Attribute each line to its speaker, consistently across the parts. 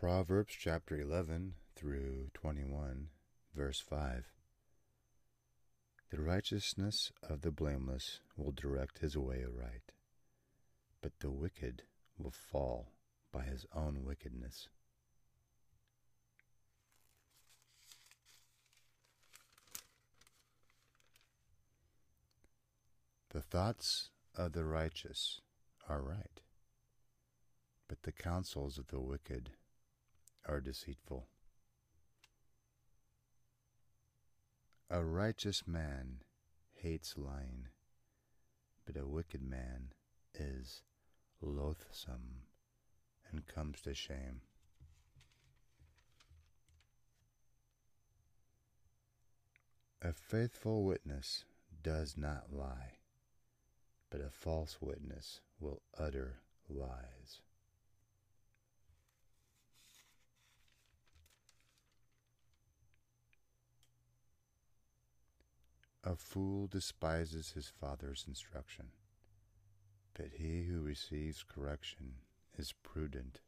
Speaker 1: Proverbs chapter 11 through 21, verse 5. The righteousness of the blameless will direct his way aright, but the wicked will fall by his own wickedness. The thoughts of the righteous are right, but the counsels of the wicked are deceitful. A righteous man hates lying, but a wicked man is loathsome and comes to shame. A faithful witness does not lie, but a false witness will utter lies. A fool despises his father's instruction, but he who receives correction is prudent.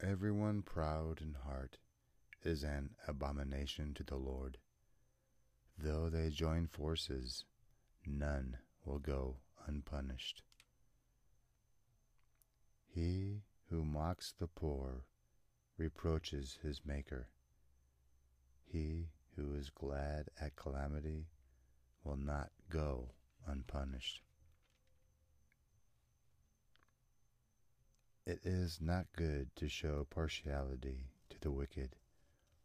Speaker 1: Everyone proud in heart is an abomination to the Lord. Though they join forces, none will go unpunished. He who mocks the poor reproaches his Maker. He who is glad at calamity will not go unpunished. It is not good to show partiality to the wicked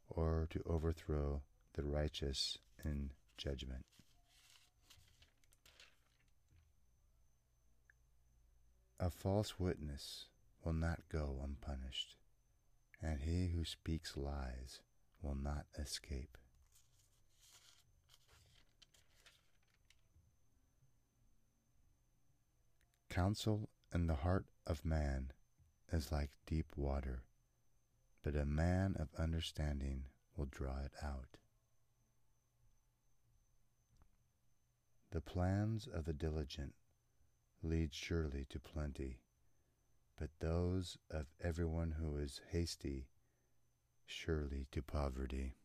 Speaker 1: or to overthrow the righteous in judgment. A false witness will not go unpunished and he who speaks lies will not escape. Counsel in the heart of man is like deep water, but a man of understanding will draw it out. The plans of the diligent lead surely to plenty but those of everyone who is hasty surely to poverty.